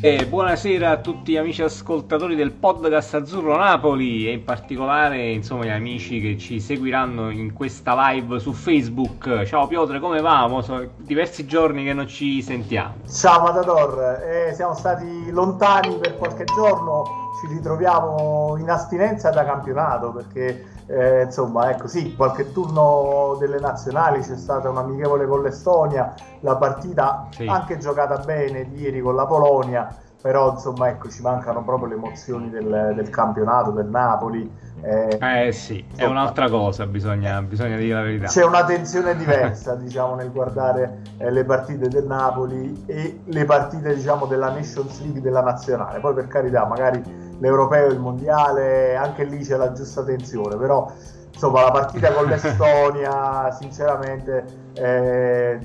E buonasera a tutti gli amici ascoltatori del podcast Azzurro Napoli e in particolare insomma gli amici che ci seguiranno in questa live su Facebook. Ciao Piotre, come va? Sono diversi giorni che non ci sentiamo. Ciao Matador, eh, siamo stati lontani per qualche giorno, ci ritroviamo in astinenza da campionato perché eh, insomma ecco sì, qualche turno delle nazionali c'è stata un amichevole con l'Estonia, la partita sì. anche giocata bene ieri con la Polonia però insomma ecco ci mancano proprio le emozioni del, del campionato del Napoli eh, eh sì insomma, è un'altra cosa bisogna, bisogna, dire la verità c'è una tensione diversa diciamo nel guardare eh, le partite del Napoli e le partite diciamo della Nations League della nazionale poi per carità magari l'europeo il mondiale anche lì c'è la giusta tensione però insomma la partita con l'Estonia sinceramente eh,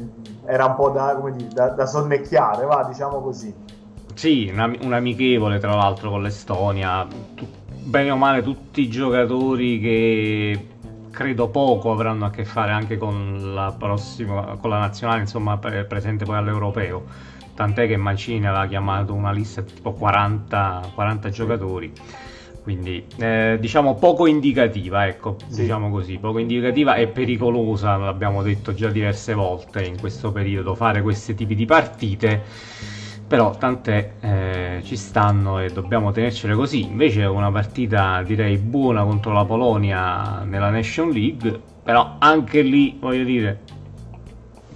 era un po' da, dire, da, da sonnecchiare va diciamo così sì, un, un amichevole tra l'altro con l'Estonia, tu, bene o male tutti i giocatori che credo poco avranno a che fare anche con la prossima, con la nazionale, insomma, pre- presente poi all'europeo. Tant'è che Mancini aveva chiamato una lista tipo 40, 40 giocatori. Quindi eh, diciamo poco indicativa, ecco, sì. diciamo così, poco indicativa e pericolosa, l'abbiamo detto già diverse volte in questo periodo, fare questi tipi di partite però tant'è, eh, ci stanno e dobbiamo tenercele così. Invece una partita direi buona contro la Polonia nella Nation League, però anche lì voglio dire,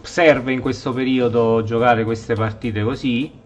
serve in questo periodo giocare queste partite così.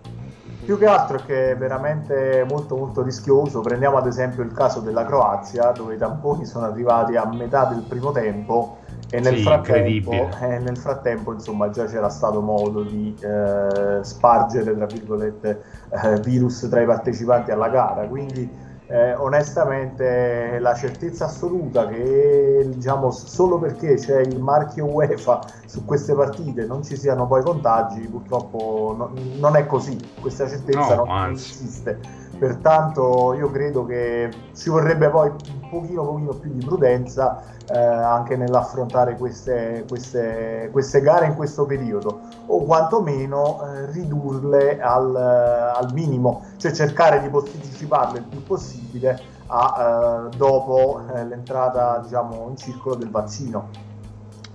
Più che altro è che è veramente molto molto rischioso. Prendiamo ad esempio il caso della Croazia, dove i tamponi sono arrivati a metà del primo tempo e nel, sì, frattempo, eh, nel frattempo, insomma, già c'era stato modo di eh, spargere, tra virgolette, eh, virus tra i partecipanti alla gara. Quindi, eh, onestamente, la certezza assoluta che, diciamo, solo perché c'è il marchio UEFA su queste partite non ci siano poi contagi, purtroppo no, non è così. Questa certezza no, non, non esiste. Pertanto, io credo che ci vorrebbe poi un pochino, pochino più di prudenza eh, anche nell'affrontare queste, queste, queste, gare in questo periodo o quantomeno eh, ridurle al, al, minimo, cioè cercare di posticiparle il più possibile a, eh, dopo eh, l'entrata diciamo, in circolo del vaccino.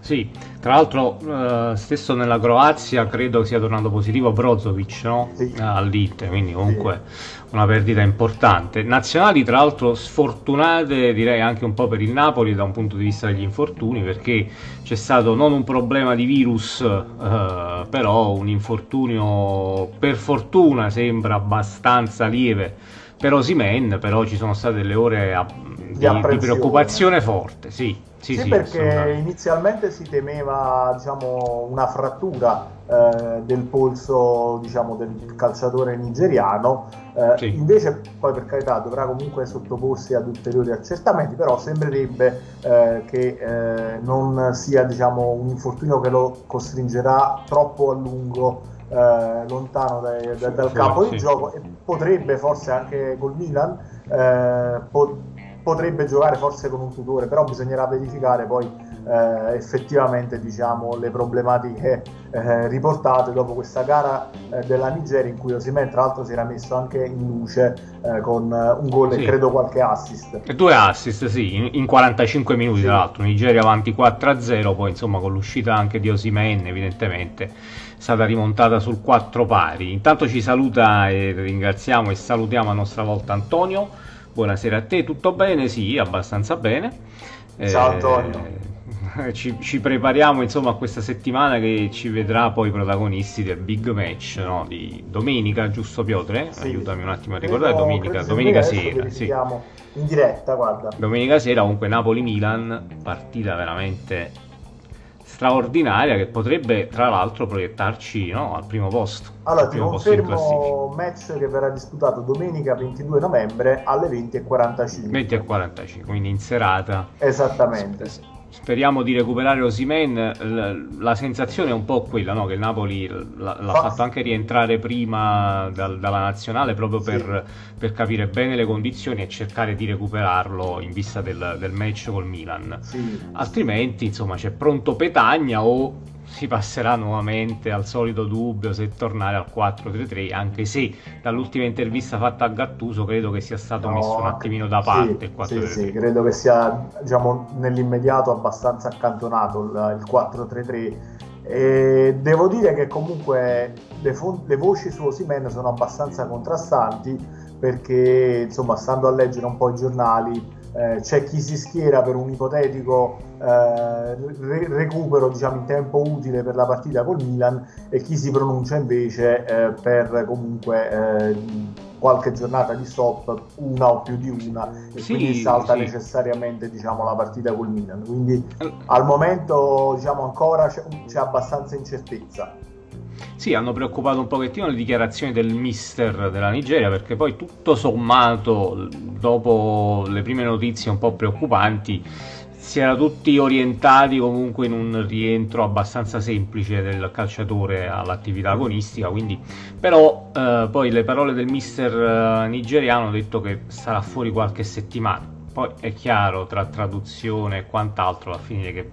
Sì, tra l'altro eh, stesso nella Croazia credo sia tornato positivo Brozovic no? sì. all'Inter, quindi comunque sì. una perdita importante. Nazionali tra l'altro sfortunate direi anche un po' per il Napoli da un punto di vista degli infortuni perché c'è stato non un problema di virus eh, però un infortunio per fortuna sembra abbastanza lieve per Osimen, però ci sono state delle ore di, di, di preoccupazione forte, sì. Sì, sì, sì perché inizialmente si temeva diciamo, una frattura eh, del polso diciamo, del calciatore nigeriano, eh, sì. invece poi per carità dovrà comunque sottoporsi ad ulteriori accertamenti, però sembrerebbe eh, che eh, non sia diciamo, un infortunio che lo costringerà troppo a lungo eh, lontano dai, da, dal campo di gioco e potrebbe forse anche col Milan eh, po- potrebbe giocare forse con un tutore, però bisognerà verificare poi eh, effettivamente diciamo, le problematiche eh, riportate dopo questa gara eh, della Nigeria in cui Osimen tra l'altro si era messo anche in luce eh, con eh, un gol sì. e credo qualche assist. E due assist, sì, in, in 45 minuti sì. tra l'altro, Nigeria avanti 4-0, poi insomma con l'uscita anche di Osimen evidentemente stata rimontata sul 4 pari. Intanto ci saluta e ringraziamo e salutiamo a nostra volta Antonio Buonasera a te, tutto bene? Sì, abbastanza bene. Ciao eh, Antonio. Ci, ci, prepariamo insomma a questa settimana che ci vedrà poi protagonisti del big match no? di domenica, giusto Piotre? Sì. Aiutami un attimo a ricordare, credo, domenica, domenica sera. Sì. In diretta, guarda. Domenica sera comunque Napoli-Milan, partita veramente straordinaria che potrebbe tra l'altro proiettarci no, al primo posto. Allora ti confermo match che verrà disputato domenica 22 novembre alle 20.45. 20.45, quindi in serata. Esattamente. Speriamo di recuperare Osimen. La sensazione è un po' quella, no? che il Napoli l'ha, l'ha fatto anche rientrare prima dal, dalla nazionale proprio per, sì. per, capire bene le condizioni e cercare di recuperarlo in vista del, del match col Milan. Sì. Altrimenti, insomma, c'è pronto Petagna o si passerà nuovamente al solito dubbio se tornare al 4-3-3, anche se dall'ultima intervista fatta a Gattuso credo che sia stato no, messo un attimino da parte sì, il 4-3-3. Sì, sì, credo che sia diciamo, nell'immediato abbastanza accantonato il, il 4-3-3. E devo dire che comunque le, fon- le voci su Osimen sono abbastanza contrastanti perché insomma stando a leggere un po' i giornali eh, c'è chi si schiera per un ipotetico eh, re- recupero diciamo, in tempo utile per la partita col Milan e chi si pronuncia invece eh, per comunque eh, qualche giornata di stop, una o più di una, e sì, quindi salta sì. necessariamente diciamo, la partita col Milan. Quindi al momento diciamo, ancora c'è, c'è abbastanza incertezza. Sì, hanno preoccupato un pochettino le dichiarazioni del mister della Nigeria perché poi tutto sommato, dopo le prime notizie un po' preoccupanti, si era tutti orientati comunque in un rientro abbastanza semplice del calciatore all'attività agonistica, quindi però eh, poi le parole del mister eh, nigeriano hanno detto che sarà fuori qualche settimana. Poi è chiaro tra traduzione e quant'altro a finire che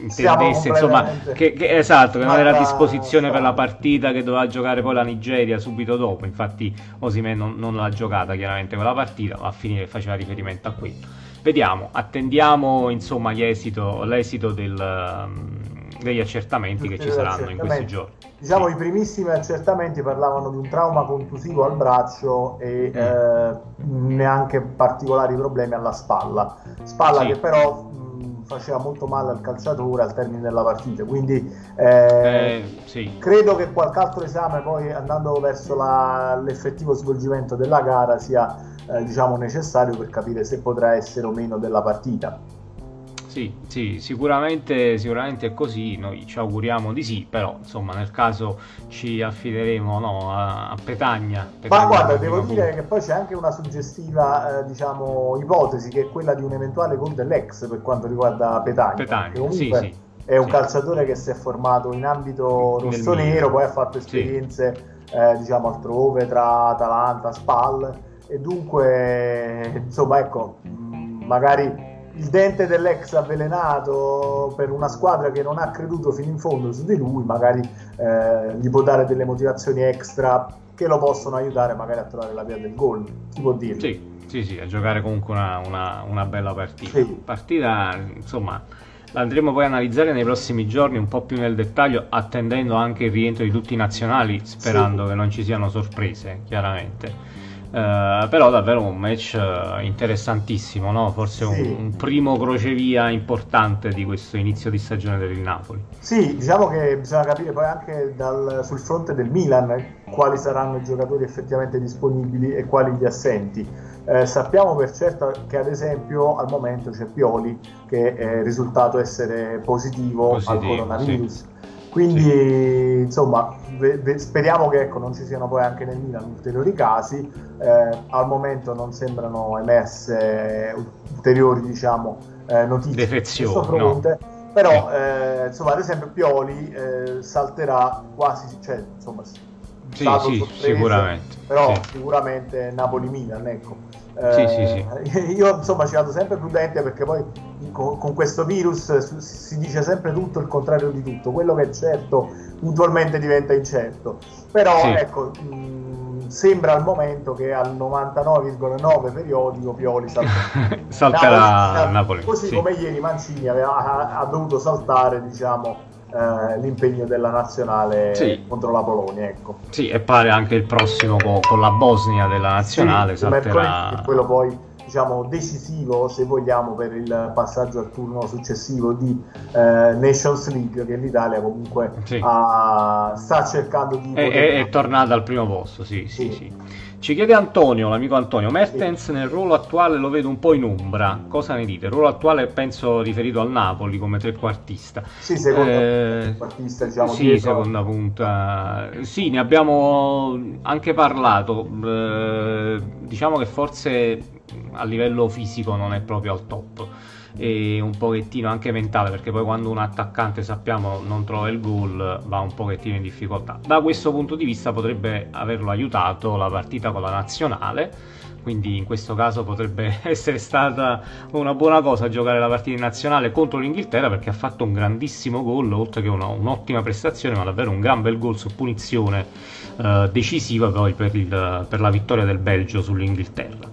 intendesse insomma che, che, esatto che non era a disposizione per la partita che doveva giocare poi la Nigeria subito dopo infatti Osime non, non l'ha giocata chiaramente quella partita ma a finire faceva riferimento a quello vediamo attendiamo insomma esito, l'esito del, um, degli accertamenti Tutti che ci saranno in questi giorni diciamo sì. i primissimi accertamenti parlavano di un trauma contusivo al braccio e mm. eh, neanche particolari problemi alla spalla spalla sì. che però faceva molto male al calciatore al termine della partita. Quindi eh, eh, sì. credo che qualche altro esame poi andando verso la, l'effettivo svolgimento della gara sia eh, diciamo necessario per capire se potrà essere o meno della partita. Sì, sì, sicuramente, sicuramente è così, noi ci auguriamo di sì, però insomma nel caso ci affideremo no, a, a, Petagna. Ma guarda, devo dire punto. che poi c'è anche una suggestiva eh, diciamo, ipotesi che è quella di un eventuale gol dell'ex per quanto riguarda Petagna. Petagna, sì, sì. È un sì. calciatore che si è formato in ambito rossonero, poi ha fatto esperienze sì. eh, diciamo altrove tra Atalanta, Spal e dunque insomma ecco, magari il dente dell'ex avvelenato per una squadra che non ha creduto fino in fondo su di lui, magari eh, gli può dare delle motivazioni extra che lo possono aiutare magari a trovare la via del gol. Chi può dire? Sì, sì, sì, a giocare comunque una, una, una bella partita. Sì. Partita, insomma, la andremo poi a analizzare nei prossimi giorni un po' più nel dettaglio, attendendo anche il rientro di tutti i nazionali, sperando sì. che non ci siano sorprese, chiaramente. Uh, però davvero un match uh, interessantissimo, no? forse sì. un, un, primo crocevia importante di questo inizio di stagione del Napoli. Sì, diciamo che bisogna capire poi anche dal, sul fronte del Milan eh, quali saranno i giocatori effettivamente disponibili e quali gli assenti. Eh, sappiamo per certo che ad esempio al momento c'è Pioli che è risultato essere positivo, positivo al coronavirus. Sì quindi, sì. insomma, ve, ve, speriamo che ecco, non ci siano poi anche nel Milan ulteriori casi. Eh, al momento non sembrano emerse ulteriori, diciamo, eh, notizie Defezioni, no. Però, eh, insomma, ad esempio, Pioli eh, salterà quasi, cioè, insomma, sì, sì, sicuramente. Però sì. sicuramente Napoli-Milan, ecco. Sì, sì, sì. Eh, io insomma ci vado sempre prudente perché poi con, con, questo virus si dice sempre tutto il contrario di tutto, quello che è certo puntualmente diventa incerto, però ecco mh, sembra al momento che al 99,9 periodico Pioli salterà, salterà Napoli, così sì. come ieri Mancini aveva, ha, ha dovuto saltare diciamo eh, l'impegno della nazionale sì. contro la Polonia. Ecco. Sì, e pare anche il prossimo con, con la Bosnia della nazionale sì, salterà... quello poi diciamo decisivo se vogliamo per il passaggio al turno successivo di eh, Nations League che l'Italia comunque sì. ha, sta cercando di è, è, è tornata al primo posto sì sì, sì. sì. Ci chiede Antonio, l'amico Antonio, Mertens nel ruolo attuale lo vedo un po' in ombra, cosa ne dite? Il ruolo attuale penso riferito al Napoli come trequartista. Sì, seconda eh, trequartista, diciamo. Sì, dietro. seconda punta. Sì, ne abbiamo anche parlato, eh, diciamo che forse a livello fisico non è proprio al top e un pochettino anche mentale perché poi quando un attaccante sappiamo non trova il gol va un pochettino in difficoltà da questo punto di vista potrebbe averlo aiutato la partita con la nazionale quindi in questo caso potrebbe essere stata una buona cosa giocare la partita in nazionale contro l'Inghilterra perché ha fatto un grandissimo gol, oltre che una, un'ottima prestazione, ma davvero un gran bel gol su punizione eh, decisiva poi per, il, per la vittoria del Belgio sull'Inghilterra.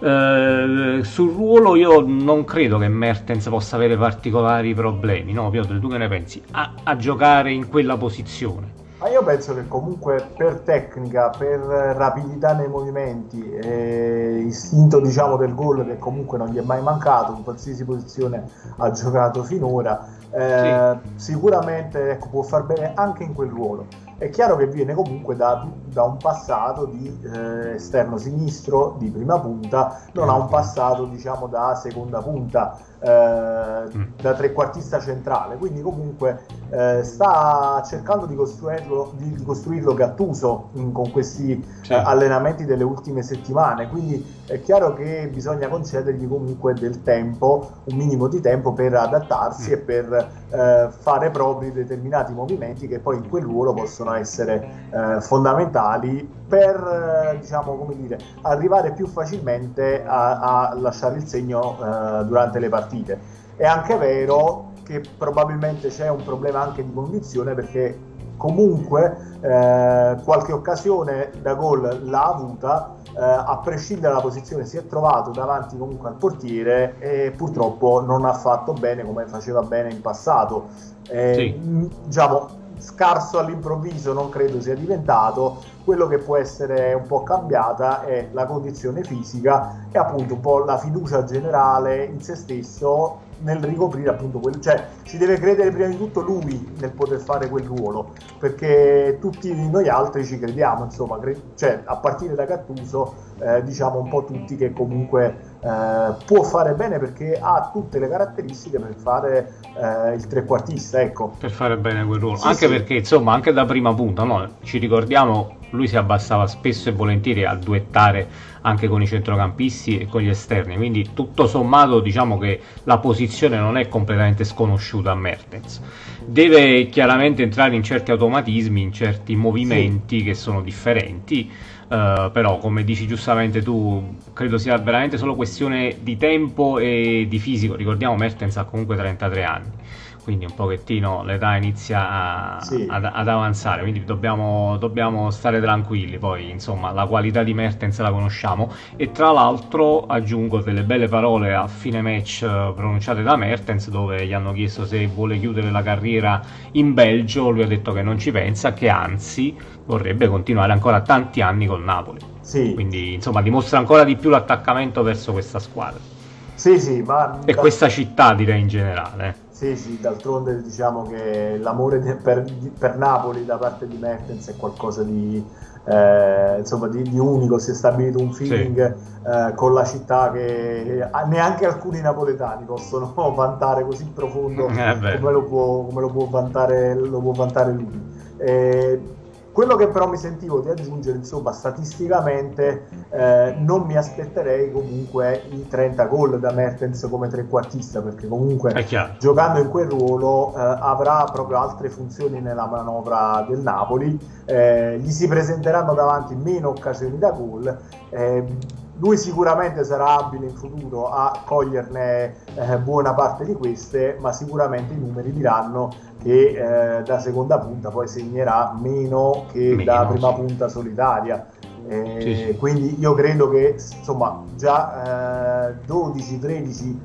Uh, sul ruolo io non credo che Mertens possa avere particolari problemi, no Piotr, tu che ne pensi? A, a giocare in quella posizione? Ma io penso che comunque per tecnica, per rapidità nei movimenti e istinto diciamo del gol che comunque non gli è mai mancato in qualsiasi posizione ha giocato finora, eh, sì. sicuramente ecco, può far bene anche in quel ruolo. È chiaro che viene comunque da, da un passato di eh, esterno sinistro, di prima punta, non ha un passato diciamo da seconda punta eh, mm. da trequartista centrale, quindi comunque eh, sta cercando di costruirlo, di, costruirlo Gattuso in, con questi sì. eh, allenamenti delle ultime settimane, quindi è chiaro che bisogna concedergli comunque del tempo, un minimo di tempo per adattarsi mm. e per eh, fare propri determinati movimenti che poi in quel ruolo possono essere eh, fondamentali per diciamo, come dire, arrivare più facilmente a, a lasciare il segno eh, durante le partite. È anche vero che probabilmente c'è un problema anche di condizione perché comunque eh, qualche occasione da gol l'ha avuta, eh, a prescindere dalla posizione si è trovato davanti comunque al portiere e purtroppo non ha fatto bene come faceva bene in passato. Eh, sì. Diciamo, scarso all'improvviso non credo sia diventato, quello che può essere un po' cambiata è la condizione fisica e appunto un po' la fiducia generale in se stesso nel ricoprire appunto quel, cioè ci deve credere prima di tutto lui nel poter fare quel ruolo, perché tutti noi altri ci crediamo, insomma, cre- cioè a partire da Cattuso eh, diciamo un po' tutti che comunque eh, può fare bene perché ha tutte le caratteristiche per fare eh, il trequartista, ecco. Per fare bene quel ruolo, sì, anche sì. perché insomma anche da prima punta, no? ci ricordiamo lui si abbassava spesso e volentieri a duettare anche con i centrocampisti e con gli esterni, quindi tutto sommato diciamo che la posizione non è completamente sconosciuta a Mertens. Deve chiaramente entrare in certi automatismi, in certi movimenti sì. che sono differenti, uh, però come dici giustamente tu, credo sia veramente solo questione di tempo e di fisico. Ricordiamo Mertens ha comunque 33 anni quindi un pochettino l'età inizia a, sì. ad, ad, avanzare, quindi dobbiamo, dobbiamo, stare tranquilli, poi insomma la qualità di Mertens la conosciamo e tra l'altro aggiungo delle belle parole a fine match eh, pronunciate da Mertens dove gli hanno chiesto se vuole chiudere la carriera in Belgio, lui ha detto che non ci pensa, che anzi vorrebbe continuare ancora tanti anni col Napoli. Sì. Quindi insomma dimostra ancora di più l'attaccamento verso questa squadra. Sì, sì, ma... E questa città direi in generale. Sì, sì, d'altronde diciamo che l'amore per, per, Napoli da parte di Mertens è qualcosa di, eh, insomma, di, di, unico, si è stabilito un feeling sì. eh, con la città che neanche alcuni napoletani possono vantare così profondo eh come, lo può, come, lo può, vantare, lo può vantare lui. Eh, quello che però mi sentivo di aggiungere, insomma, statisticamente eh, non mi aspetterei comunque i 30 gol da Mertens come trequartista, perché comunque giocando in quel ruolo eh, avrà proprio altre funzioni nella manovra del Napoli, eh, gli si presenteranno davanti meno occasioni da gol. Lui sicuramente sarà abile in futuro a coglierne eh, buona parte di queste, ma sicuramente i numeri diranno che eh, da seconda punta poi segnerà meno che meno, da prima sì. punta solitaria. Eh, sì, sì. Quindi io credo che insomma già 12, 13,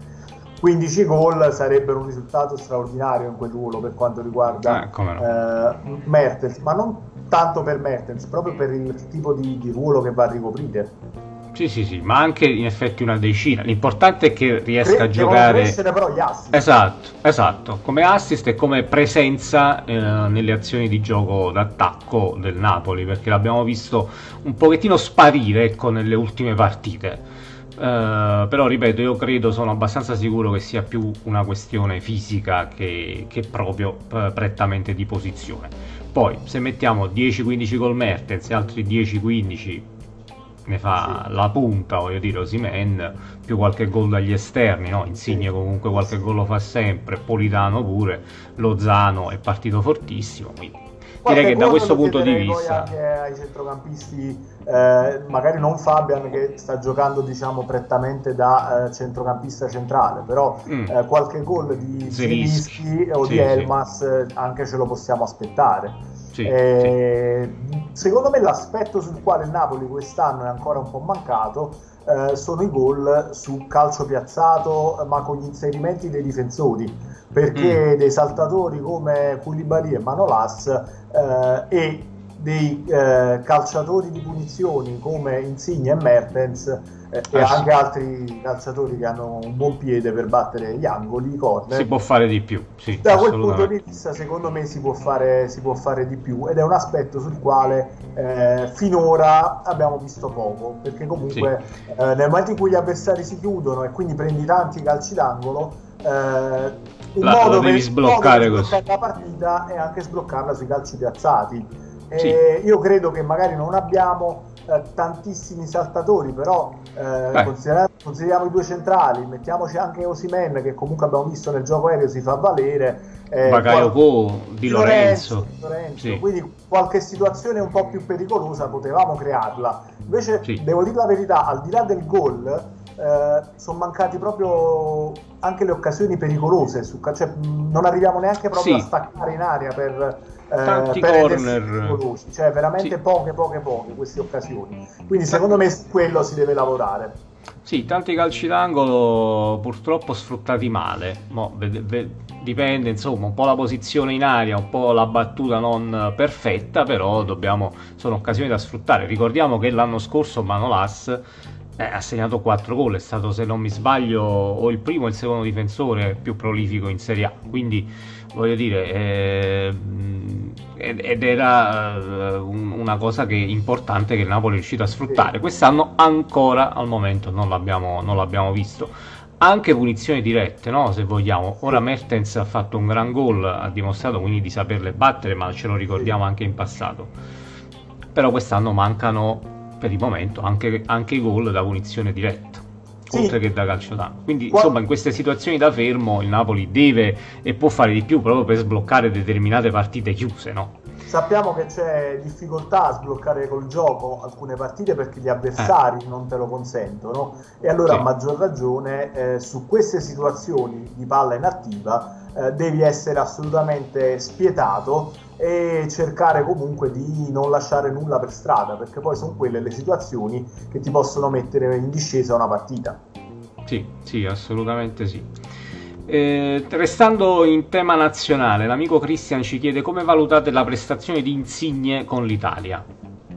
15 gol sarebbero un risultato straordinario in quel ruolo per quanto riguarda eh, no. Eh, Mertens, ma non tanto per Mertens, proprio per il tipo di, di ruolo che va a ricoprire. Sì, sì, sì, ma anche in effetti una decina. L'importante è che riesca a giocare. essere però gli assist. Esatto, esatto, come assist e come presenza eh, nelle azioni di gioco d'attacco del Napoli, perché l'abbiamo visto un pochettino sparire ecco, nelle ultime partite. Uh, però ripeto, io credo, sono abbastanza sicuro che sia più una questione fisica che, che proprio uh, prettamente di posizione. Poi, se mettiamo 10-15 col Mertens e altri 10-15 ne fa sì. la punta, voglio dire, Osimen, più qualche gol dagli esterni, no? Insigne sì. comunque qualche gol lo fa sempre, Politano pure, Lozano è partito fortissimo, quindi direi che da questo punto di vista anche ai centrocampisti eh, magari non Fabian che sta giocando diciamo prettamente da eh, centrocampista centrale però mm. eh, qualche gol di Zelischi o sì, di Elmas. Eh, anche ce lo possiamo aspettare sì, eh, secondo me l'aspetto sul quale il Napoli quest'anno è ancora un po' mancato eh, sono i gol su calcio piazzato ma con gli inserimenti dei difensori perché mm. dei saltatori come Koulibaly e Manolas e dei eh, calciatori di punizioni come Insigne e Mertens eh, e ah, anche sì. altri calciatori che hanno un buon piede per battere gli angoli, i corner. Si può fare di più, sì, Da quel punto di vista, secondo me, si può, fare, si può fare di più ed è un aspetto sul quale eh, finora abbiamo visto poco, perché comunque sì. Eh, nel momento in cui gli avversari si chiudono e quindi prendi tanti calci d'angolo, eh, un la, modo devi per, sbloccare per la partita è anche sbloccarla sui calci piazzati sì. io credo che magari non abbiamo eh, tantissimi saltatori, però eh, consideriamo, i due centrali, mettiamoci anche Osimen che comunque abbiamo visto nel gioco aereo si fa valere. Eh, Bakayoko di Lorenzo. Lorenzo, Lorenzo. Sì. Quindi qualche situazione un po' più pericolosa potevamo crearla. Invece sì. devo dire la verità, al di là del gol, eh, sono mancati proprio anche le occasioni pericolose, su, cioè, non arriviamo neanche proprio sì. a staccare in aria per tanti eh, corner cioè veramente sì. poche poche poche queste occasioni quindi secondo me su quello si deve lavorare sì, tanti calci d'angolo purtroppo sfruttati male. Mo, ve, ve, dipende, insomma, un po' la posizione in aria, un po' la battuta non perfetta, però dobbiamo, sono occasioni da sfruttare. Ricordiamo che l'anno scorso Manolas eh, ha segnato 4 gol, è stato, se non mi sbaglio, o il primo o il secondo difensore più prolifico in Serie A. Quindi, voglio dire, eh, ed era uh, una cosa che, importante che il Napoli è riuscito a sfruttare. Quest'anno ancora al momento non l'abbiamo, non l'abbiamo visto. Anche punizioni dirette, no? se vogliamo. Ora Mertens ha fatto un gran gol, ha dimostrato quindi di saperle battere, ma ce lo ricordiamo anche in passato. Però quest'anno mancano per il momento anche, anche i gol da punizione diretta sì. oltre che da calcio d'angolo. Quindi, Qua... insomma, in queste situazioni da fermo il Napoli deve e può fare di più proprio per sbloccare determinate partite chiuse, no? Sappiamo che c'è difficoltà a sbloccare col gioco alcune partite perché gli avversari eh. non te lo consentono e allora sì. a maggior ragione eh, su queste situazioni di palla inattiva eh, devi essere assolutamente spietato e cercare comunque di non lasciare nulla per strada, perché poi sono quelle le situazioni che ti possono mettere in discesa una partita. Sì, sì, assolutamente sì. Eh, restando in tema nazionale, l'amico Cristian ci chiede come valutate la prestazione di Insigne con l'Italia.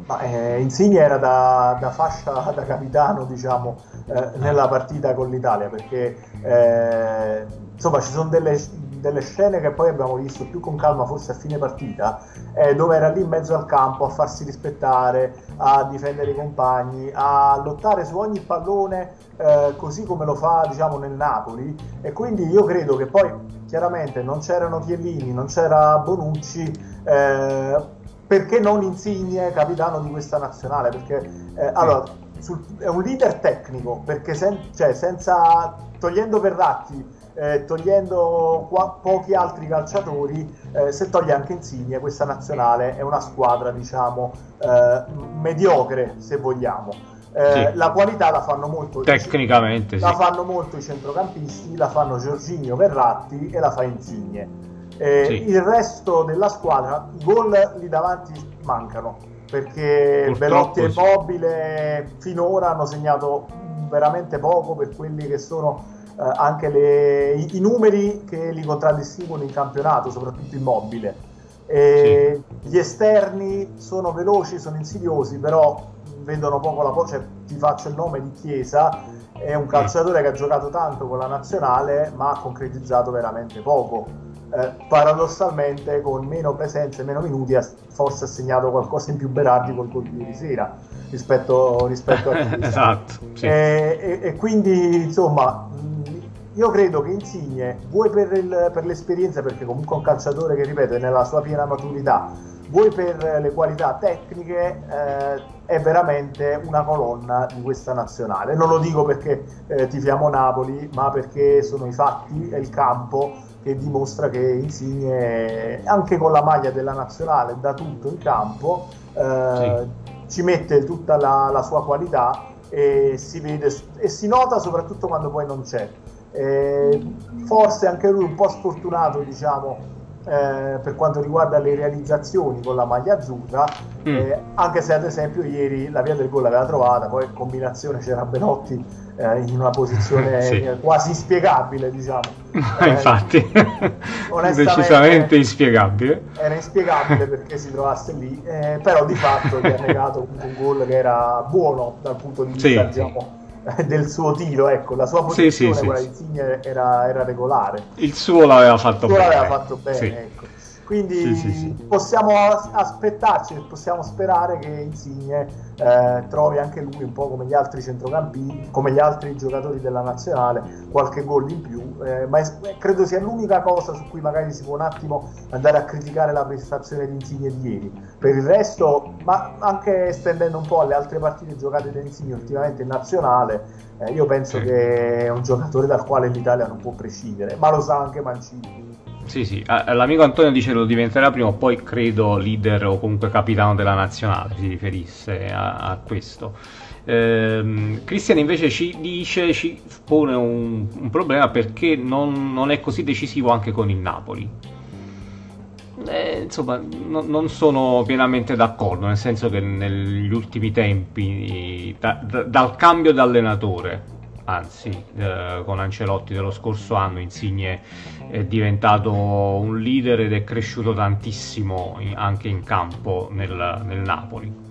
Ma, eh, Insigne era da, da, fascia da capitano, diciamo, eh, nella partita con l'Italia, perché eh, insomma ci sono delle, delle scene che poi abbiamo visto più con calma forse a fine partita, eh, dove era lì in mezzo al campo a farsi rispettare, a difendere i compagni, a lottare su ogni pallone eh, così come lo fa diciamo nel Napoli e quindi io credo che poi chiaramente non c'erano Chiellini, non c'era Bonucci, eh, perché non Insigne capitano di questa nazionale? Perché eh, allora, sul, è un leader tecnico, perché sen- cioè, senza, togliendo Verratti eh, togliendo qua, pochi altri calciatori, eh, se toglie anche Insigne, questa nazionale è una squadra, diciamo, eh, mediocre, se vogliamo. Eh, sì. La qualità la fanno molto tecnicamente, la fanno molto i centrocampisti, la fanno Giorginio Verratti e la fa Insigne. Eh, sì. Il resto della squadra, i gol lì davanti mancano perché Purtroppo Belotti e Mobile finora hanno segnato veramente poco per quelli che sono anche le, i, i, numeri che li contraddistinguono in campionato, soprattutto immobile. E sì. Gli esterni sono veloci, sono insidiosi, però vedono poco la cioè, ti faccio il nome di Chiesa, è un calciatore che ha giocato tanto con la nazionale, ma ha concretizzato veramente poco. Eh, paradossalmente con meno presenze, meno minuti, ha forse ha segnato qualcosa in più Berardi col gol di ieri sera rispetto, rispetto a Chiesa. esatto. Sì. E, e, e, quindi insomma io credo che Insigne, vuoi per, il, per, l'esperienza, perché comunque è un calciatore che ripeto è nella sua piena maturità, vuoi per le qualità tecniche, eh, è veramente una colonna di questa nazionale. Non lo dico perché eh, tifiamo Napoli, ma perché sono i fatti, è il campo che dimostra che Insigne anche con la maglia della nazionale da tutto in campo eh, sì. ci mette tutta la, la, sua qualità e si vede e si nota soprattutto quando poi non c'è eh, forse anche lui un po' sfortunato diciamo eh, per quanto riguarda le realizzazioni con la maglia azzurra, mm. eh, anche se ad esempio ieri la via del gol l'aveva trovata, poi in combinazione c'era Benotti eh, in una posizione sì. quasi inspiegabile, diciamo. Infatti, decisamente inspiegabile. Era inspiegabile perché si trovasse lì, eh, però di fatto gli ha negato un gol che era buono dal punto di vista, sì, diciamo, del suo tiro, ecco, la sua posizione, sì, sì, quella sì, di Insigne, era, era, regolare. Il suo l'aveva fatto il suo bene. L'aveva fatto bene ecco. Quindi sì, sì, sì. possiamo aspettarci, possiamo sperare che Insigne eh, trovi anche lui un po' come gli altri centrocampi, come gli altri giocatori della nazionale, qualche gol in più, eh, ma è, credo sia l'unica cosa su cui magari si può un attimo andare a criticare la prestazione di Insigne di ieri. Per il resto, ma anche estendendo un po' alle altre partite giocate da Insigne ultimamente in nazionale, eh, io penso che è un giocatore dal quale l'Italia non può prescindere, ma lo sa anche Mancini. Sì, sì, l'amico Antonio dice lo diventerà prima o poi, credo, leader o comunque capitano della nazionale, si riferisse a, a questo. Eh, Cristian invece ci dice, ci pone un, un problema perché non, non, è così decisivo anche con il Napoli. Eh, insomma, no, non sono pienamente d'accordo, nel senso che negli ultimi tempi, da, da, dal cambio d'allenatore, anzi eh, con Ancelotti dello scorso anno Insigne è diventato un leader ed è cresciuto tantissimo in, anche in campo nel, nel, Napoli.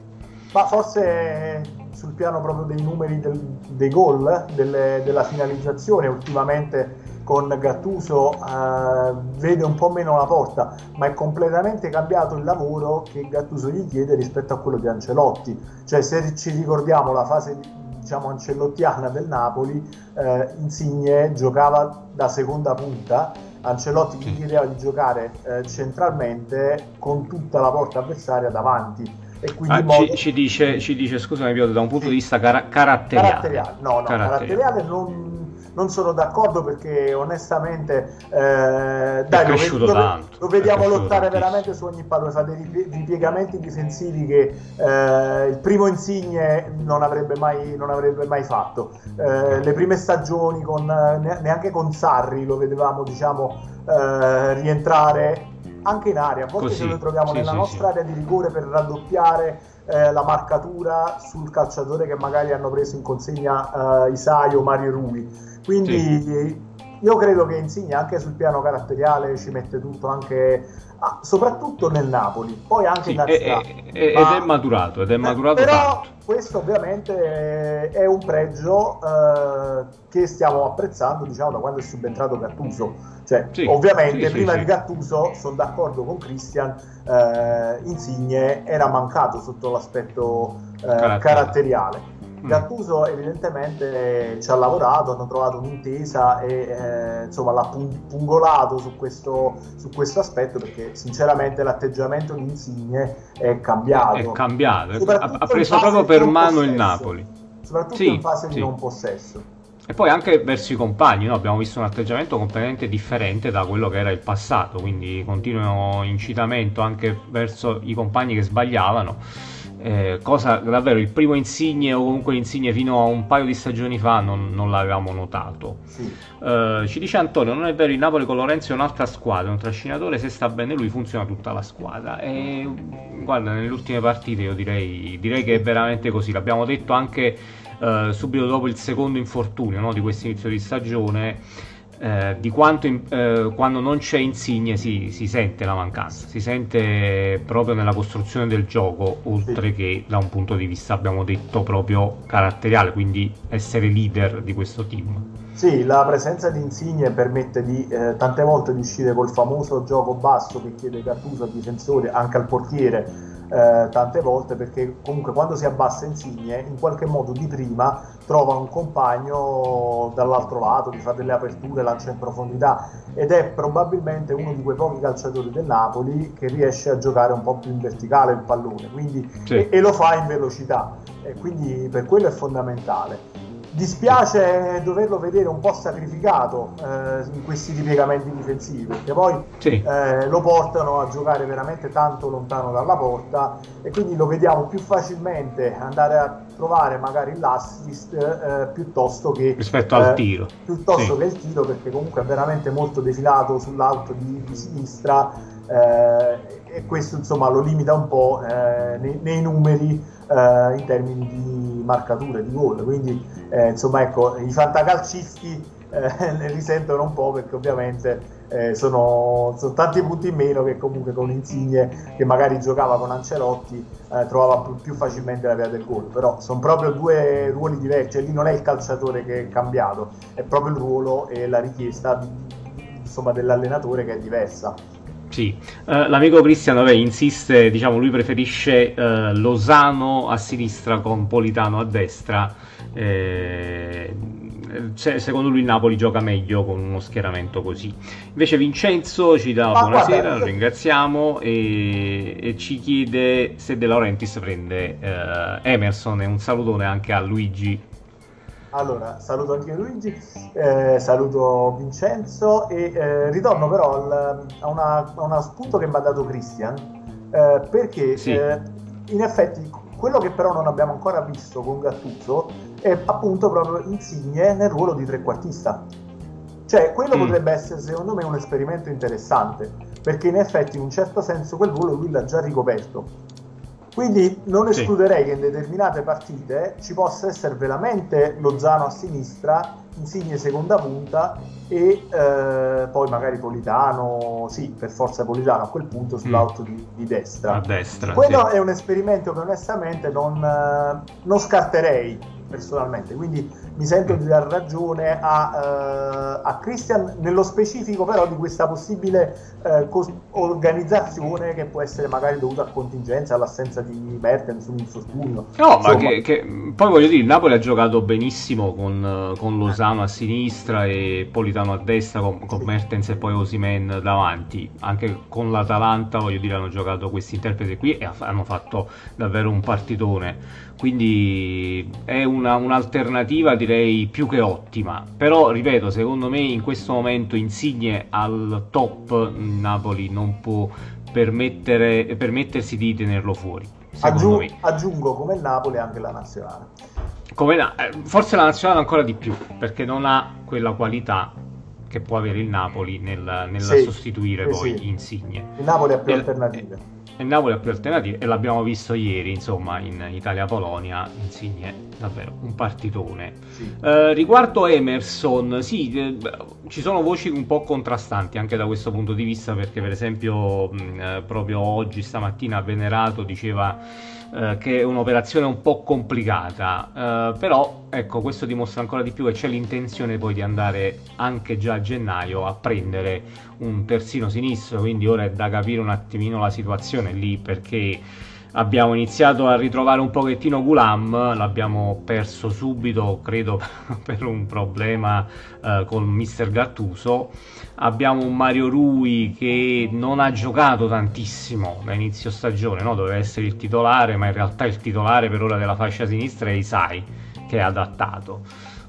Ma forse sul piano proprio dei numeri del, dei gol, delle, della finalizzazione, ultimamente con Gattuso eh, vede un po' meno la porta, ma è completamente cambiato il lavoro che Gattuso gli chiede rispetto a quello di Ancelotti. Cioè se ci ricordiamo la fase diciamo, ancelottiana del Napoli, eh, Insigne giocava da seconda punta, Ancelotti gli chiedeva di giocare eh, centralmente con tutta la porta avversaria davanti. E quindi ah, modo... ci, ci, dice, ci dice, scusami Piotr, da un punto sì. di vista cara- caratteriale. caratteriale. No, no, caratteriale, caratteriale non non sono d'accordo perché onestamente eh, dai, lo, lo, lo, vediamo lottare tantissimo. veramente su ogni pallone, fa dei ripiegamenti difensivi che eh, il primo Insigne non avrebbe mai, non avrebbe mai fatto. Eh, le prime stagioni con, neanche con Sarri lo vedevamo diciamo, eh, rientrare anche in area, a volte Così. ce lo troviamo sì, nella sì, nostra sì. area di rigore per raddoppiare eh, la marcatura sul calciatore che magari hanno preso in consegna eh, Isaio o Mario Rui quindi sì. io credo che Insigne anche sul piano caratteriale ci mette tutto anche ah, soprattutto nel Napoli, poi anche sì, in nazionale. Ed è maturato, ed è maturato però tanto. questo ovviamente è un pregio eh, che stiamo apprezzando diciamo da quando è subentrato Gattuso. Cioè, sì, ovviamente prima di Gattuso sono d'accordo con Christian, eh, Insigne era mancato sotto l'aspetto eh, caratteriale. caratteriale. Gattuso evidentemente ci ha lavorato, hanno trovato un'intesa e eh, insomma l'ha pungolato su questo, su questo, aspetto perché sinceramente l'atteggiamento di Insigne è cambiato. È cambiato, ha preso proprio per mano il Napoli. Soprattutto sì, in fase sì. di non possesso. E poi anche verso i compagni, no? abbiamo visto un atteggiamento completamente differente da quello che era il passato, quindi continuo incitamento anche verso i compagni che sbagliavano eh, cosa davvero il primo insigne o comunque l'insigne fino a un paio di stagioni fa non, non l'avevamo notato. Sì. Eh, ci dice Antonio: Non è vero, il Napoli con Lorenzo è un'altra squadra, un trascinatore. Se sta bene lui, funziona tutta la squadra. E guarda, nelle ultime partite io direi, direi che è veramente così. L'abbiamo detto anche eh, subito dopo il secondo infortunio no, di questo inizio di stagione eh, di quanto in, eh, quando non c'è Insigne si, si, sente la mancanza, si sente proprio nella costruzione del gioco, oltre che da un punto di vista, abbiamo detto, proprio caratteriale, quindi essere leader di questo team. Sì, la presenza di Insigne permette di eh, tante volte di uscire col famoso gioco basso che chiede Gattuso al difensore, anche al portiere, eh, tante volte perché comunque quando si abbassa Insigne in qualche modo di prima trova un compagno dall'altro lato, gli fa delle aperture, lancia in profondità ed è probabilmente uno di quei pochi calciatori del Napoli che riesce a giocare un po' più in verticale il pallone quindi, sì. e, e, lo fa in velocità e quindi per quello è fondamentale. Dispiace doverlo vedere un po' sacrificato eh, in questi ripiegamenti difensivi, perché poi sì. eh, lo portano a giocare veramente tanto lontano dalla porta e quindi lo vediamo più facilmente andare a trovare magari l'assist eh, piuttosto che rispetto al eh, tiro. Piuttosto sì. che il tiro, perché comunque è veramente molto defilato sull'alto di, di sinistra eh, e questo insomma lo limita un po' eh, nei, nei, numeri in termini di marcature, di gol. Quindi eh, insomma ecco, i fantacalcisti eh, ne risentono un po' perché ovviamente eh, sono, sono, tanti punti in meno che comunque con Insigne che magari giocava con Ancelotti eh, trovava più, più, facilmente la via del gol però sono proprio due ruoli diversi cioè, lì non è il calciatore che è cambiato è proprio il ruolo e la richiesta insomma, dell'allenatore che è diversa sì, uh, l'amico Cristiano vabbè, insiste, diciamo, lui preferisce uh, Lozano a sinistra con Politano a destra. Eh, secondo lui il Napoli gioca meglio con uno schieramento così. Invece Vincenzo ci dà Ma buonasera, guarda, lo ringraziamo e, e, ci chiede se De Laurentiis prende uh, Emerson e un salutone anche a Luigi allora, saluto anche Luigi, eh, saluto Vincenzo e eh, ritorno però al, a, una, a uno spunto che mi ha dato Christian, eh, perché sì. Eh, in effetti quello che però non abbiamo ancora visto con Gattuso è appunto proprio Insigne nel ruolo di trequartista. Cioè, quello mm. potrebbe essere secondo me un esperimento interessante, perché in effetti in un certo senso quel ruolo lui l'ha già ricoperto quindi non escluderei sì. che in determinate partite ci possa essere veramente Lozano a sinistra, Insigne seconda punta e eh, poi magari Politano, sì, per forza Politano a quel punto sull'auto mm. di, di, destra. A destra. Quello sì. è un esperimento che onestamente non, eh, non scarterei personalmente, quindi mi sento di dar ragione a, uh, a Christian nello specifico però di questa possibile uh, cos- organizzazione che può essere magari dovuta a contingenza, all'assenza di Mertens, un infortunio. No, Insomma, ma che, che, poi voglio dire, il Napoli ha giocato benissimo con, con Lozano a sinistra e Politano a destra, con, con sì. Mertens e poi Osimen davanti. Anche con l'Atalanta, voglio dire, hanno giocato questi interpreti qui e hanno fatto davvero un partitone quindi è una, un'alternativa direi più che ottima. Però ripeto secondo me in questo momento Insigne al top Napoli non può permettersi di tenerlo fuori Aggiung- aggiungo come il Napoli anche la nazionale. Come la, eh, forse la nazionale ancora di più perché non ha quella qualità che può avere il Napoli nel, nella sì, sostituire sì, poi sì. Insigne. Il Napoli ha più alternative il Napoli ha più alternative e l'abbiamo visto ieri, insomma, in Italia-Polonia, Insigne davvero un partitone. Sì. Eh, riguardo Emerson, sì, eh, ci sono voci un po' contrastanti anche da questo punto di vista, perché per esempio mh, eh, proprio oggi, stamattina, Venerato diceva eh, che è un'operazione un po' complicata, eh, però ecco, questo dimostra ancora di più che c'è l'intenzione poi di andare anche già a gennaio a prendere un terzino sinistro, quindi ora è da capire un attimino la situazione lì perché abbiamo iniziato a ritrovare un pochettino Gulam, l'abbiamo perso subito, credo per un problema eh, con Mister Gattuso. Abbiamo un Mario Rui che non ha giocato tantissimo da inizio stagione, no? doveva essere il titolare, ma in realtà il titolare per ora della fascia sinistra è Isai, che è adattato.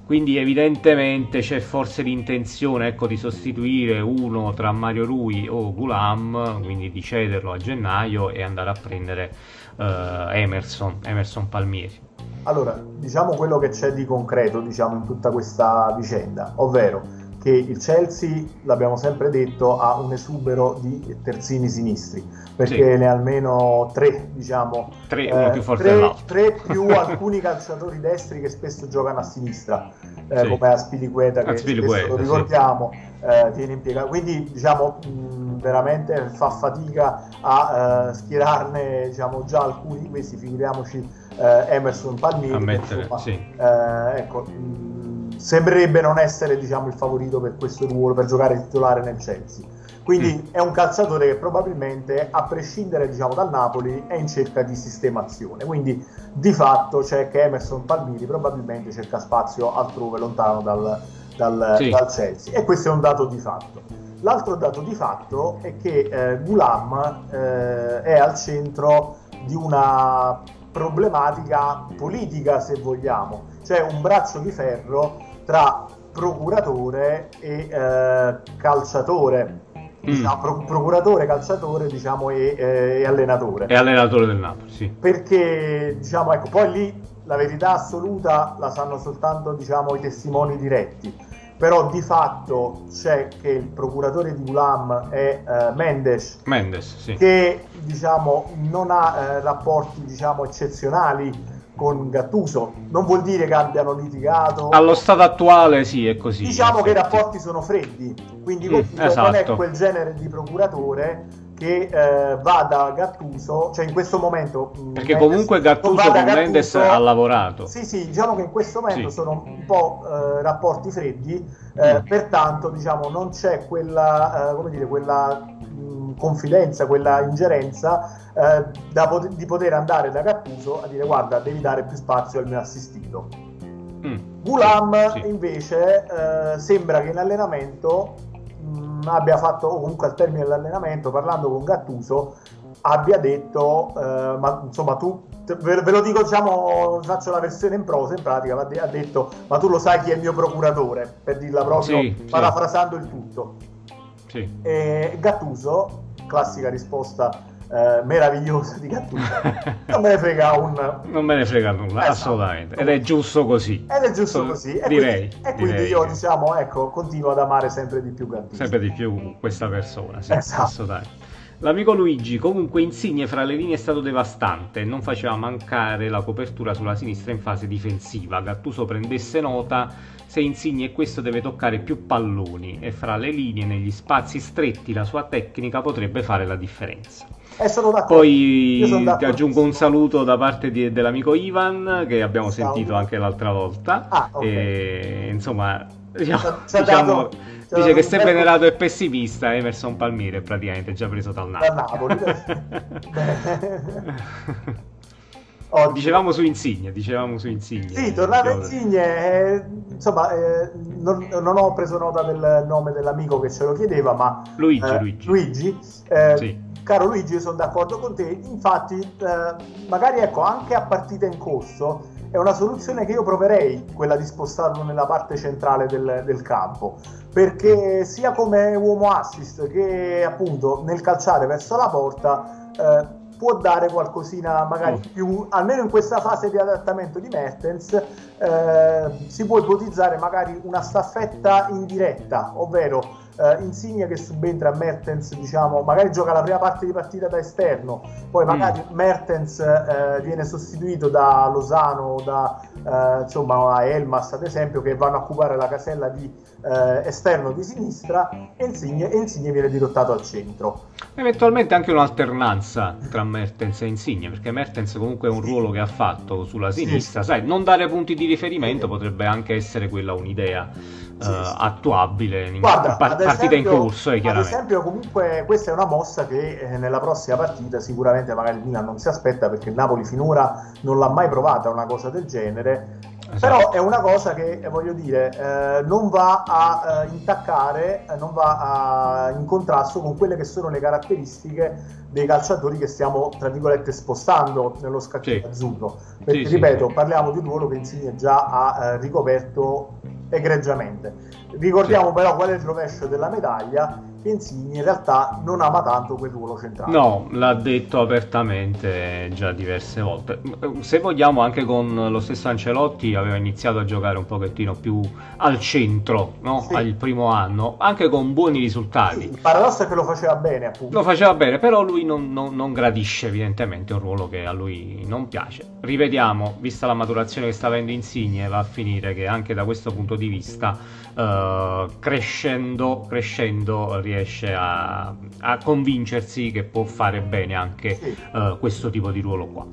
Quindi evidentemente c'è forse l'intenzione ecco, di sostituire uno tra Mario Rui o Gulam, quindi di cederlo a gennaio e andare a prendere uh, Emerson, Emerson Palmieri. Allora, diciamo quello che c'è di concreto diciamo, in tutta questa vicenda, ovvero che il Chelsea, l'abbiamo sempre detto, ha un esubero di terzini sinistri, perché sì. ne ha almeno tre, diciamo, tre, eh, più tre, tre più alcuni calciatori destri che spesso giocano a sinistra, eh, sì. come Aspilicueta, che spesso lo ricordiamo, sì. eh, viene impiegato. Quindi diciamo, mh, veramente fa fatica a uh, schierarne diciamo, già alcuni di questi, figuriamoci uh, Emerson Palmieri. A mettere, insomma, sì. uh, ecco, mh, sembrerebbe non essere diciamo, il favorito per questo ruolo, per giocare titolare nel Chelsea. Quindi mm. è un calciatore che probabilmente, a prescindere diciamo, dal Napoli, è in cerca di sistemazione. Quindi di fatto c'è che Emerson Palmieri probabilmente cerca spazio altrove, lontano dal, dal, sì. dal Chelsea. E questo è un dato di fatto. L'altro dato di fatto è che eh, Gulam eh, è al centro di una problematica politica, se vogliamo. c'è un braccio di ferro tra procuratore e eh, calciatore. Mm. Diciamo, pro- procuratore, calciatore diciamo, e, eh, e, allenatore. E allenatore del Napoli, sì. Perché diciamo, ecco, poi lì la verità assoluta la sanno soltanto diciamo, i testimoni diretti però di fatto c'è che il procuratore di Ulam è uh, Mendes, Mendes sì. che diciamo, non ha uh, rapporti diciamo, eccezionali con Gattuso. Non vuol dire che abbiano litigato. Allo stato attuale sì, è così. Diciamo che i rapporti sono freddi, quindi mm, esatto. non è quel genere di procuratore che eh, va da Gattuso, cioè in questo momento... Mm, Perché Mendes, comunque Gattuso con Mendes ha lavorato. Sì, sì, diciamo che in questo momento sì. sono un po' eh, rapporti freddi, eh, mm. pertanto diciamo non c'è quella, eh, come dire, quella confidenza, quella ingerenza eh, pot- di poter andare da Gattuso a dire guarda devi dare più spazio al mio assistito. Mm. Gulam sì. invece eh, sembra che in allenamento abbia fatto, o comunque al termine dell'allenamento, parlando con Gattuso, abbia detto, eh, ma insomma tu, ve, ve, lo dico, diciamo, faccio la versione in prosa, in pratica, ha detto, ma tu lo sai chi è il mio procuratore, per dirla proprio, sì, parafrasando sì. il tutto. Sì. E Gattuso, classica risposta eh, meravigliosa di Gattuso. Non me ne frega un non me ne frega nulla esatto. assolutamente. Ed è giusto così. Ed è giusto così. E direi quindi, e quindi direi io diciamo ecco continuo ad amare sempre di più Gattuso. Sempre di più questa persona sì, esatto. assolutamente L'amico Luigi, comunque Insigne fra le linee è stato devastante, non faceva mancare la copertura sulla sinistra in fase difensiva. Gattuso prendesse nota se Insigne e questo deve toccare più palloni e fra le linee negli spazi stretti la sua tecnica potrebbe fare la differenza. Poi ti aggiungo un saluto da parte di, dell'amico Ivan che abbiamo Ciao. sentito anche l'altra volta. Ah, okay. e, insomma, diciamo, diciamo dice che sei venerato e pessimista. Emerson Palmieri praticamente già preso dal Napoli. Dal Napoli. Oggi. Dicevamo su Insigne, dicevamo su Insigne. Sì, tornando a Insigne, eh, insomma, eh, non, non, ho preso nota del nome dell'amico che ce lo chiedeva, ma Luigi. Eh, Luigi. Luigi eh, sì caro Luigi, sono d'accordo con te. Infatti, eh, magari ecco, anche a partita in corso è una soluzione che io proverei, quella di spostarlo nella parte centrale del, del campo, perché sia come uomo assist che appunto nel calciare verso la porta eh, può dare qualcosina magari mm. più, almeno in questa fase di adattamento di Mertens, eh, si può ipotizzare magari una staffetta indiretta, ovvero Uh, Insigne che subentra a Mertens, diciamo, magari gioca la prima parte di partita da esterno, poi mm. magari mm. Mertens uh, viene sostituito da Lozano o da uh, insomma, Elmas, ad esempio, che vanno a occupare la casella di esterno di sinistra e Insigne, e Insigne viene dirottato al centro. Eventualmente anche un'alternanza tra Mertens e Insigne, perché Mertens comunque è un ruolo che ha fatto sulla sinistra, sì. sai, non dare punti di riferimento potrebbe anche essere quella un'idea sì, uh, attuabile in Guarda, par- partita esempio, in corso. Eh, ad esempio, comunque, questa è una mossa che eh, nella prossima partita sicuramente magari il Milan non si aspetta perché il Napoli finora non l'ha mai provata una cosa del genere. Esatto. Però è una cosa che, eh, voglio dire, eh, non va a eh, intaccare, eh, non va a, in contrasto con quelle che sono le caratteristiche dei calciatori che stiamo, tra virgolette, spostando nello scacchetto sì. azzurro. Perché, sì, ripeto, sì. parliamo di un ruolo che Insigne già ha eh, ricoperto egregiamente. Ricordiamo però qual è il rovescio della medaglia che Insigne in realtà non ama tanto quel ruolo centrale. No, l'ha detto apertamente già diverse volte. Se vogliamo, anche con lo stesso Ancelotti aveva iniziato a giocare un pochettino più al centro, no? sì. al primo anno, anche con buoni risultati. Sì, il paradosso è che lo faceva bene, appunto. Lo faceva bene, però lui non, non, non gradisce evidentemente un ruolo che a lui non piace. Rivediamo, vista la maturazione che sta avendo Insigne, va a finire che anche da questo punto di vista, uh, crescendo, crescendo riesce a, a, convincersi che può fare bene anche sì. uh, questo tipo di ruolo qua.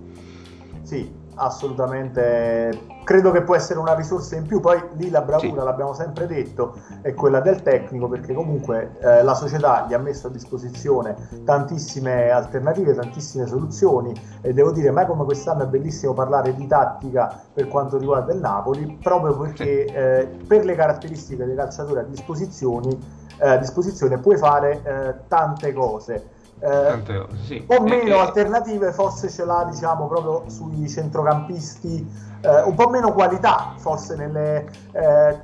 Sì, assolutamente. Credo che può essere una risorsa in più. Poi lì la bravura sì. l'abbiamo sempre detto è quella del tecnico perché comunque eh, la società gli ha messo a disposizione tantissime alternative tantissime soluzioni. E devo dire mai come quest'anno è bellissimo parlare di tattica per quanto riguarda il Napoli proprio perché eh, per le caratteristiche dei calciatori a disposizione, eh, a disposizione puoi fare eh, tante cose eh, sì. o meno eh, alternative forse ce l'ha diciamo proprio sui centrocampisti eh, un po' meno qualità forse nelle eh,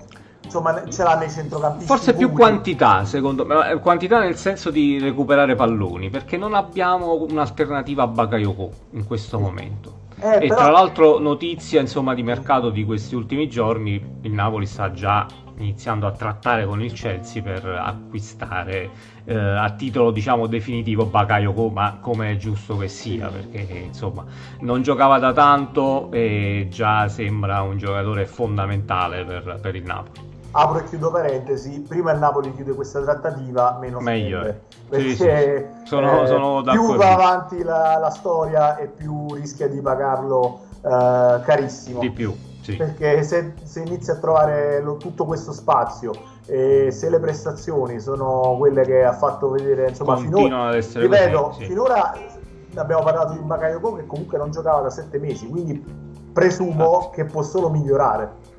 insomma ce l'ha nei centrocampisti forse più quantità secondo me quantità nel senso di recuperare palloni perché non abbiamo un'alternativa a Bakayoko in questo momento. Eh, e però... tra l'altro notizia insomma di mercato di questi ultimi giorni il Napoli sta già iniziando a trattare con il Chelsea per acquistare eh, a titolo diciamo definitivo Bakayoko ma come è giusto che sia perché insomma non giocava da tanto e già sembra un giocatore fondamentale per, per il Napoli apro e chiudo parentesi, prima il Napoli chiude questa trattativa, meno meglio. Spende, perché sì, sì. Sono, eh, sono più va avanti la, la, storia e più rischia di pagarlo eh, carissimo. Di più. Sì. Perché se, se inizia a trovare lo, tutto questo spazio e se le prestazioni sono quelle che ha fatto vedere, insomma, finora, ad essere ripeto, così, sì. finora abbiamo parlato di Bakayoko che comunque non giocava da sette mesi, quindi presumo ah. che può solo migliorare.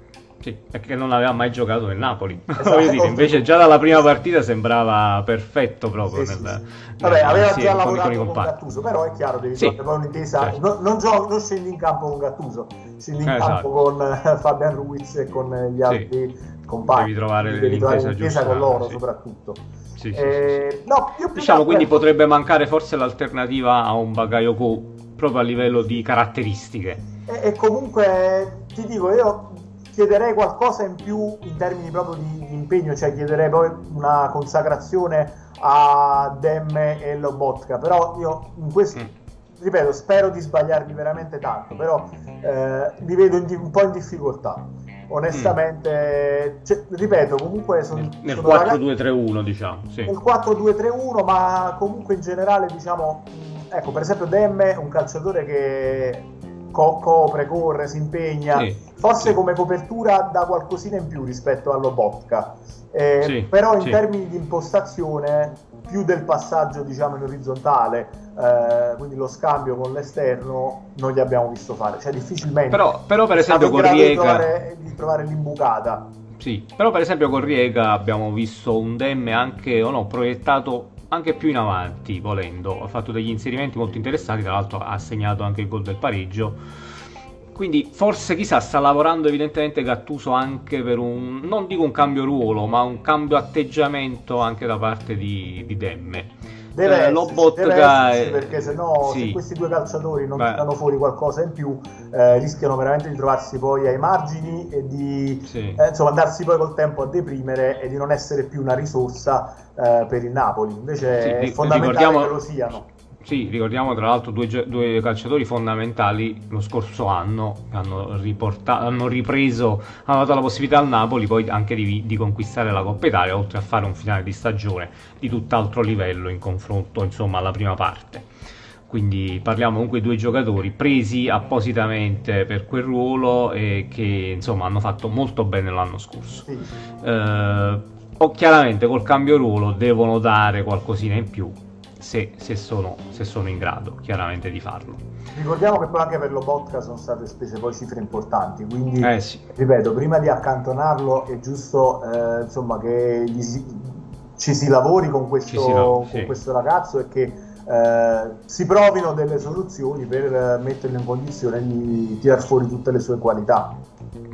Sì, perché non aveva mai giocato nel Napoli. Esatto, dire, invece già dalla prima partita sembrava perfetto proprio. Sì, nel, sì, Vabbè, aveva già lavorato con, con Gattuso, però è chiaro, devi sì, poi un'intesa. Certo. Non, non, gioco, non, scendi in campo con Gattuso, scendi in eh, campo esatto. con Fabian Ruiz e con gli altri compagni. Devi trovare devi l'intesa, l'intesa con loro soprattutto. Sì, eh, no, diciamo quindi potrebbe mancare forse l'alternativa a un Bagayoko proprio a livello di caratteristiche. E, e comunque ti dico, io chiederei qualcosa in più in termini proprio di, di impegno, cioè chiederei poi una consacrazione a Demme e Lobotka, però io in questo, mm. ripeto, spero di sbagliarmi veramente tanto, però eh, li vedo in, un po' in difficoltà. Onestamente, mm. cioè, ripeto, comunque sono nel, nel 4-2-3-1, diciamo. Sì. Nel 4-2-3-1, ma comunque in generale, diciamo, ecco, per esempio Demme è un calciatore che co- copre, corre, si impegna, sì, forse sì. come copertura dà qualcosina in più rispetto all'Obotka, eh, sì, però in termini di impostazione più del passaggio diciamo in orizzontale, eh, quindi lo scambio con l'esterno non gli abbiamo visto fare, cioè difficilmente però, però per esempio con Riega di trovare, di trovare l'imbucata. Sì, però per esempio con Riega abbiamo visto un Demme anche o no, proiettato anche più in avanti, volendo. Ha fatto degli inserimenti molto interessanti, tra l'altro ha segnato anche il gol del pareggio. Quindi forse chissà sta lavorando evidentemente Gattuso anche per un, non dico un cambio ruolo, ma un cambio atteggiamento anche da parte di, di Demme. Deve, eh, Lobotka è... perché se no sì. se questi due calciatori non tirano fuori qualcosa in più eh, rischiano veramente di trovarsi poi ai margini e di sì. eh, insomma andarsi poi col tempo a deprimere e di non essere più una risorsa eh, per il Napoli invece sì, è fondamentale che lo siano sì, ricordiamo tra l'altro due, due, calciatori fondamentali lo scorso anno che hanno, riporta- hanno ripreso, hanno dato la possibilità al Napoli poi anche di, di, conquistare la Coppa Italia, oltre a fare un finale di stagione di tutt'altro livello in confronto insomma alla prima parte. Quindi parliamo comunque di due giocatori presi appositamente per quel ruolo e che insomma hanno fatto molto bene l'anno scorso. Eh, o chiaramente col cambio ruolo devono dare qualcosina in più se, se, sono, se, sono, in grado chiaramente di farlo. Ricordiamo che poi anche per Lobotka sono state spese poi cifre importanti, quindi eh sì. ripeto, prima di accantonarlo è giusto eh, insomma, che si, ci si lavori con questo, si con sì. questo ragazzo e che eh, si provino delle soluzioni per metterlo in condizione di tirar fuori tutte le sue qualità.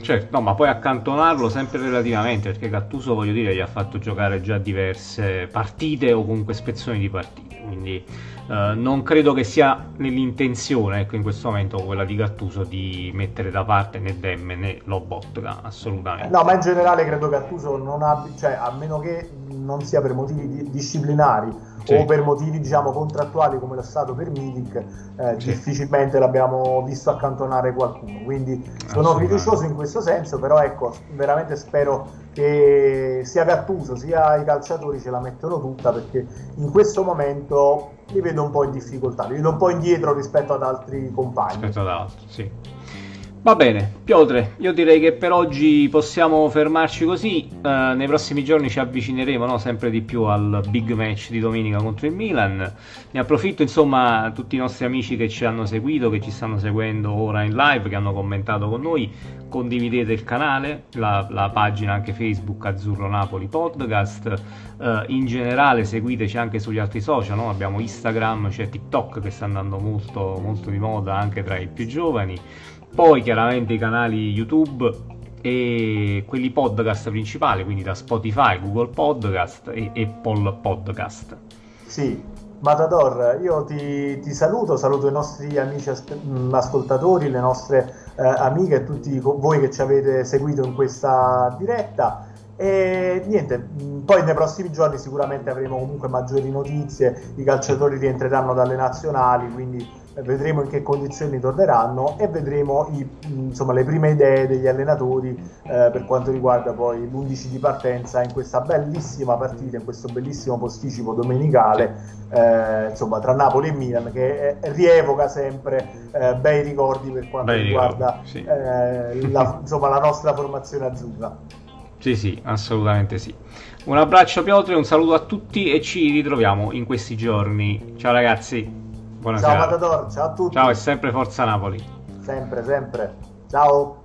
Certo, no, ma poi accantonarlo sempre relativamente, perché Gattuso, voglio dire, gli ha fatto giocare già diverse partite o comunque spezzoni di partite, quindi eh, non credo che sia nell'intenzione, ecco, in questo momento quella di Gattuso di mettere da parte né Demme né Lobotka, assolutamente. No, ma in generale credo che Gattuso non abbia, cioè a meno che non sia per motivi disciplinari, sì. o per motivi diciamo contrattuali come lo stato per Milik eh, sì. difficilmente l'abbiamo visto accantonare qualcuno quindi sono fiducioso in questo senso però ecco veramente spero che sia Gattuso sia i calciatori ce la mettono tutta perché in questo momento li vedo un po' in difficoltà li vedo un po' indietro rispetto ad altri compagni. Rispetto ad altri sì Va bene, Piotre, io direi che per oggi possiamo fermarci così, uh, nei prossimi giorni ci avvicineremo no, sempre di più al big match di domenica contro il Milan. Ne approfitto insomma tutti i nostri amici che ci hanno seguito, che ci stanno seguendo ora in live, che hanno commentato con noi, condividete il canale, la, la pagina anche Facebook Azzurro Napoli Podcast, uh, in generale seguiteci anche sugli altri social, no? abbiamo Instagram, c'è TikTok che sta andando molto, molto di moda anche tra i più giovani poi chiaramente i canali YouTube e quelli podcast principali, quindi da Spotify, Google Podcast e Apple Podcast. Sì, Matador, io ti, ti saluto, saluto i nostri amici mm, ascoltatori, le nostre eh, amiche e tutti voi che ci avete seguito in questa diretta. E niente, mm, poi nei prossimi giorni sicuramente avremo comunque maggiori notizie, i calciatori rientreranno dalle nazionali, quindi vedremo in che condizioni torneranno e vedremo i, insomma, le prime idee degli allenatori eh, per quanto riguarda poi l'11 di partenza in questa bellissima partita, in questo bellissimo posticipo domenicale eh, insomma, tra Napoli e Milan che eh, rievoca sempre eh, bei ricordi per quanto bei riguarda sì. Eh, la, insomma, la nostra formazione azzurra. Sì, sì, assolutamente sì. Un abbraccio Piotr, un saluto a tutti e ci ritroviamo in questi giorni. Ciao ragazzi. Buonasera. Ciao Matador, ciao a tutti. Ciao e sempre Forza Napoli. Sempre, sempre. Ciao.